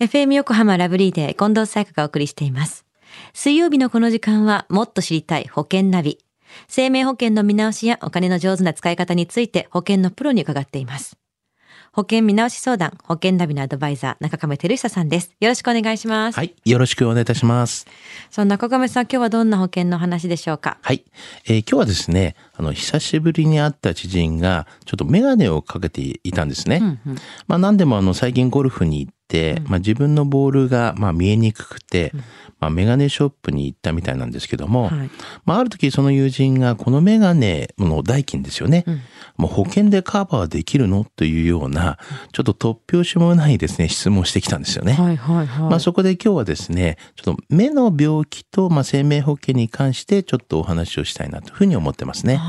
FM 横浜ラブリーで近藤彩花がお送りしています。水曜日のこの時間はもっと知りたい保険ナビ。生命保険の見直しやお金の上手な使い方について保険のプロに伺っています。保険見直し相談、保険ナビのアドバイザー、中亀照久さんです。よろしくお願いします。はい。よろしくお願いいたします。そんな中亀さん、今日はどんな保険の話でしょうか？はい。えー今日はですね、あの、久しぶりに会った知人が、ちょっとメガネをかけていたんですね。うんうんまあ、何でもあの、最近ゴルフに行って、まあ、自分のボールが、まあ、見えにくくて、まあ、メガネショップに行ったみたいなんですけども、はい。まあ、ある時その友人が、このメガネの代金ですよね。うんもう保険でカバーできるの？というような、ちょっと突拍子もないですね、質問をしてきたんですよね。はいはいはい。まあそこで今日はですね、ちょっと目の病気と、まあ、生命保険に関してちょっとお話をしたいなというふうに思ってますね。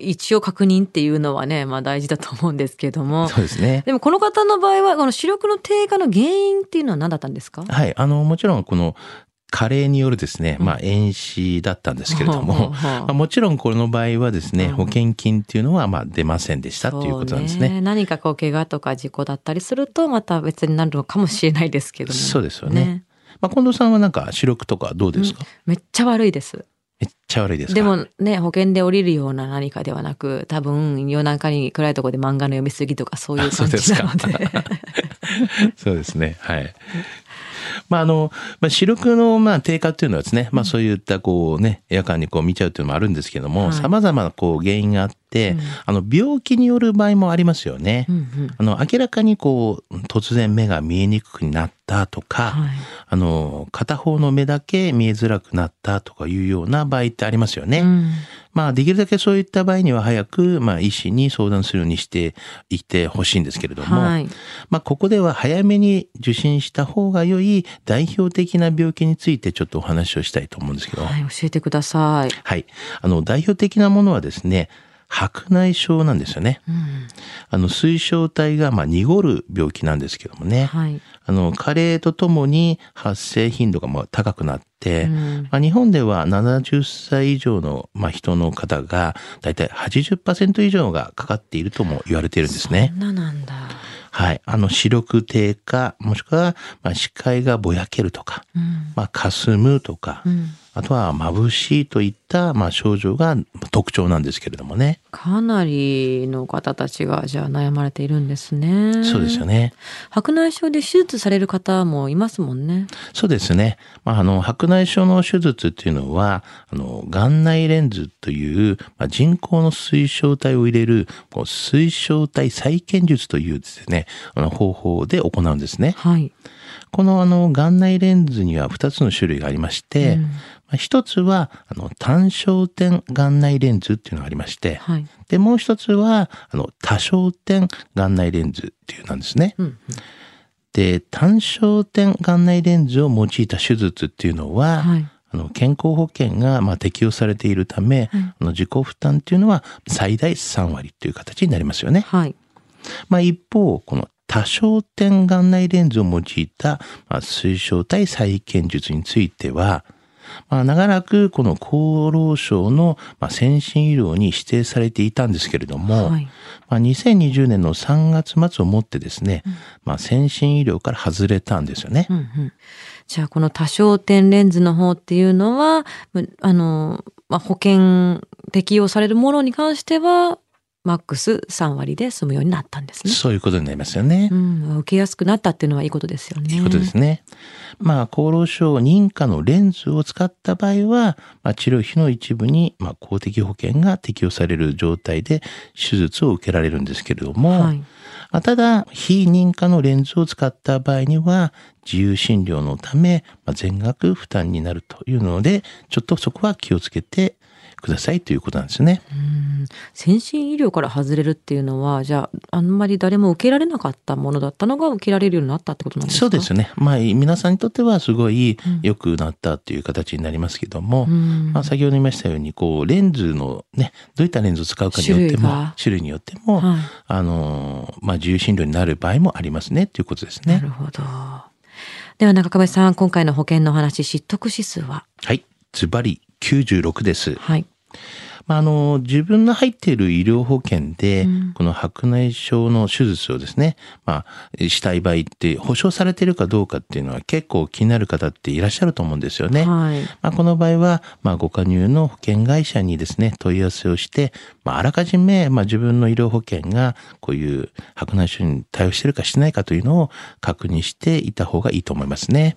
一応確認っていうのはね、まあ大事だと思うんですけども。そうですね。でもこの方の場合は、この視力の低下の原因っていうのは何だったんですか？はい。あの、もちろんこの加齢によるですね、まあ遠視だったんですけれども、まあ、もちろんこの場合はですね、うん保険金っていうのはまあ出ませんでしたということなんですね。そう何かこう怪我とか事故だったりするとまた別になるのかもしれないですけども。そうですよねまあ、近藤さんはなんか視力とかどうですか、めっちゃ悪いです。めっちゃ悪いですか？でもね、保険で降りるような何かではなく、多分夜中に暗いところで漫画の読みすぎとかそういう感じなので。そうですね。はい。まあ、あの、まあ、視力の、まあ、低下っていうのはですね、まあ、そういった、こうね、夜間にこう見ちゃうっていうのもあるんですけども、はい様々な、こう、原因があって、うんあの、病気による場合もありますよね。うんうんあの、明らかにこう、突然目が見えにくくなったとか、はいあの、片方の目だけ見えづらくなったとかいうような場合ってありますよね。うんまあ、できるだけそういった場合には早く、まあ、医師に相談するようにしていってほしいんですけれども、はい。まあ、ここでは早めに受診した方が良い代表的な病気についてちょっとお話をしたいと思うんですけど、はい、教えてください。はい。あの、代表的なものはですね、白内障なんですよね。うんあの、水晶体が、まあ、濁る病気なんですけどもね。はい。あの、加齢とともに発生頻度がまあ高くなって、うんまあ、日本では70歳以上の、まあ、人の方が、だいたい80%以上がかかっているとも言われているんですねななんだ。はい。あの、視力低下、もしくは、まあ、視界がぼやけるとか、うんまあ、霞むとか、うんあとは眩しいといった、まあ、症状が特徴なんですけれどもね。かなりの方たちがじゃあ悩まれているんですね。そうですよね。白内障で手術される方もいますもんね。そうですね。まあ、あの、白内障の手術っていうのは、あの、眼内レンズという、まあ、人工の水晶体を入れる、こう水晶体再建術というですね、あの方法で行うんですね。はい。このあの、眼内レンズには2つの種類がありまして、うんまあ一つは、あの、単焦点眼内レンズっていうのがありまして、はい。で、もう一つは、あの、多焦点眼内レンズっていうなんですね。うんうんで、単焦点眼内レンズを用いた手術っていうのは、はい。あの健康保険がまあ適用されているため、はいあの自己負担っていうのは最大3割という形になりますよね。はい。まあ、一方、この多焦点眼内レンズを用いた、まあ、水晶体再建術については、まあ、長らくこの厚労省の、まあ、先進医療に指定されていたんですけれども、はい。まあ、2020年の3月末をもってですね、まあ、先進医療から外れたんですよね。うんうん。じゃあこの多焦点レンズの方っていうのは、むあの、まあ、保険適用されるものに関しては、マックス3割で済むようになったんですね。そういうことになりますよね。うん、受けやすくなったっていうのはいいことですよね。いいことですね。まあ、厚労省認可のレンズを使った場合は、まあ、治療費の一部に、まあ、公的保険が適用される状態で手術を受けられるんですけれども、はい。あただ、非認可のレンズを使った場合には、自由診療のため、まあ、全額負担になるというので、ちょっとそこは気をつけてくださいということなんですね。うん先進医療から外れるっていうのはじゃああんまり誰も受けられなかったものだったのが受けられるようになったってことなんですか？そうですよね。まあ、皆さんにとってはすごいうん良くなったという形になりますけども、うんまあ、先ほど言いましたように、こう、レンズのね、どういったレンズを使うかによっても種類によっても、はいあのー、まあ、自由診療になる場合もありますね、ということですね。なるほど。では中亀さん今回の保険のお話知得指数は？はい。ズバリ96です。はい。まあ、あの、自分の入っている医療保険で、うんこの白内障の手術をですね、まあ、したい場合って保証されているかどうかっていうのは結構気になる方っていらっしゃると思うんですよね。はい。まあ、この場合は、まあ、ご加入の保険会社にですね、問い合わせをして、まあ、あらかじめ、まあ、自分の医療保険がこういう白内障に対応しているかしてないかというのを確認していた方がいいと思いますね。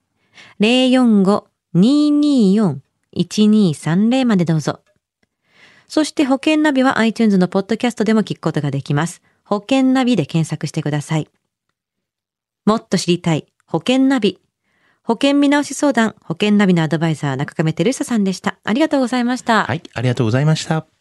045-224-1230までどうぞ。そして保険ナビは iTunes のポッドキャストでも聞くことができます。保険ナビで検索してください。もっと知りたい保険ナビ。保険見直し相談、保険ナビのアドバイザー中亀照久さんでした。ありがとうございました。はい、ありがとうございました。